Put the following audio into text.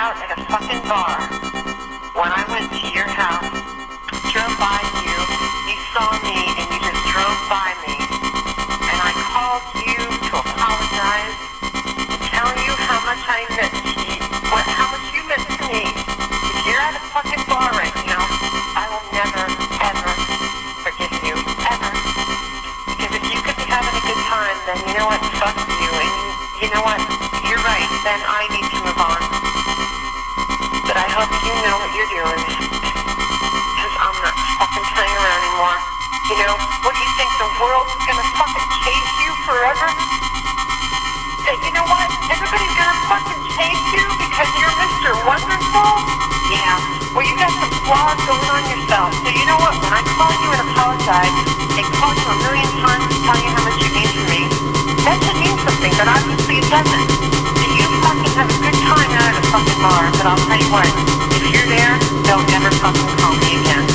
out at a fucking bar. When I went to your house, drove by you, you saw me and you just drove by me. And I called you to apologize, to tell you how much I missed you, what, how much you missed me. If you're at a fucking bar right now, I will never, ever forgive you, ever. Because if you could be having a good time, then you know what, fuck you. And you know what, you're right, then I need to move on. But I hope you know what you're doing. Because I'm not fucking playing around anymore. You know, what do you think, the world's gonna fucking chase you forever? And you know what? Everybody's gonna fucking chase you because you're Mr. Wonderful? Yeah. Well, you got some flaws going on yourself. So you know what? When I call you and apologize, and call you a million times to tell you how much you mean to me, that should mean something, but obviously it doesn't. Fucking have a good time out at a fucking bar, but I'll tell you what, if you're there, don't ever fucking call me again.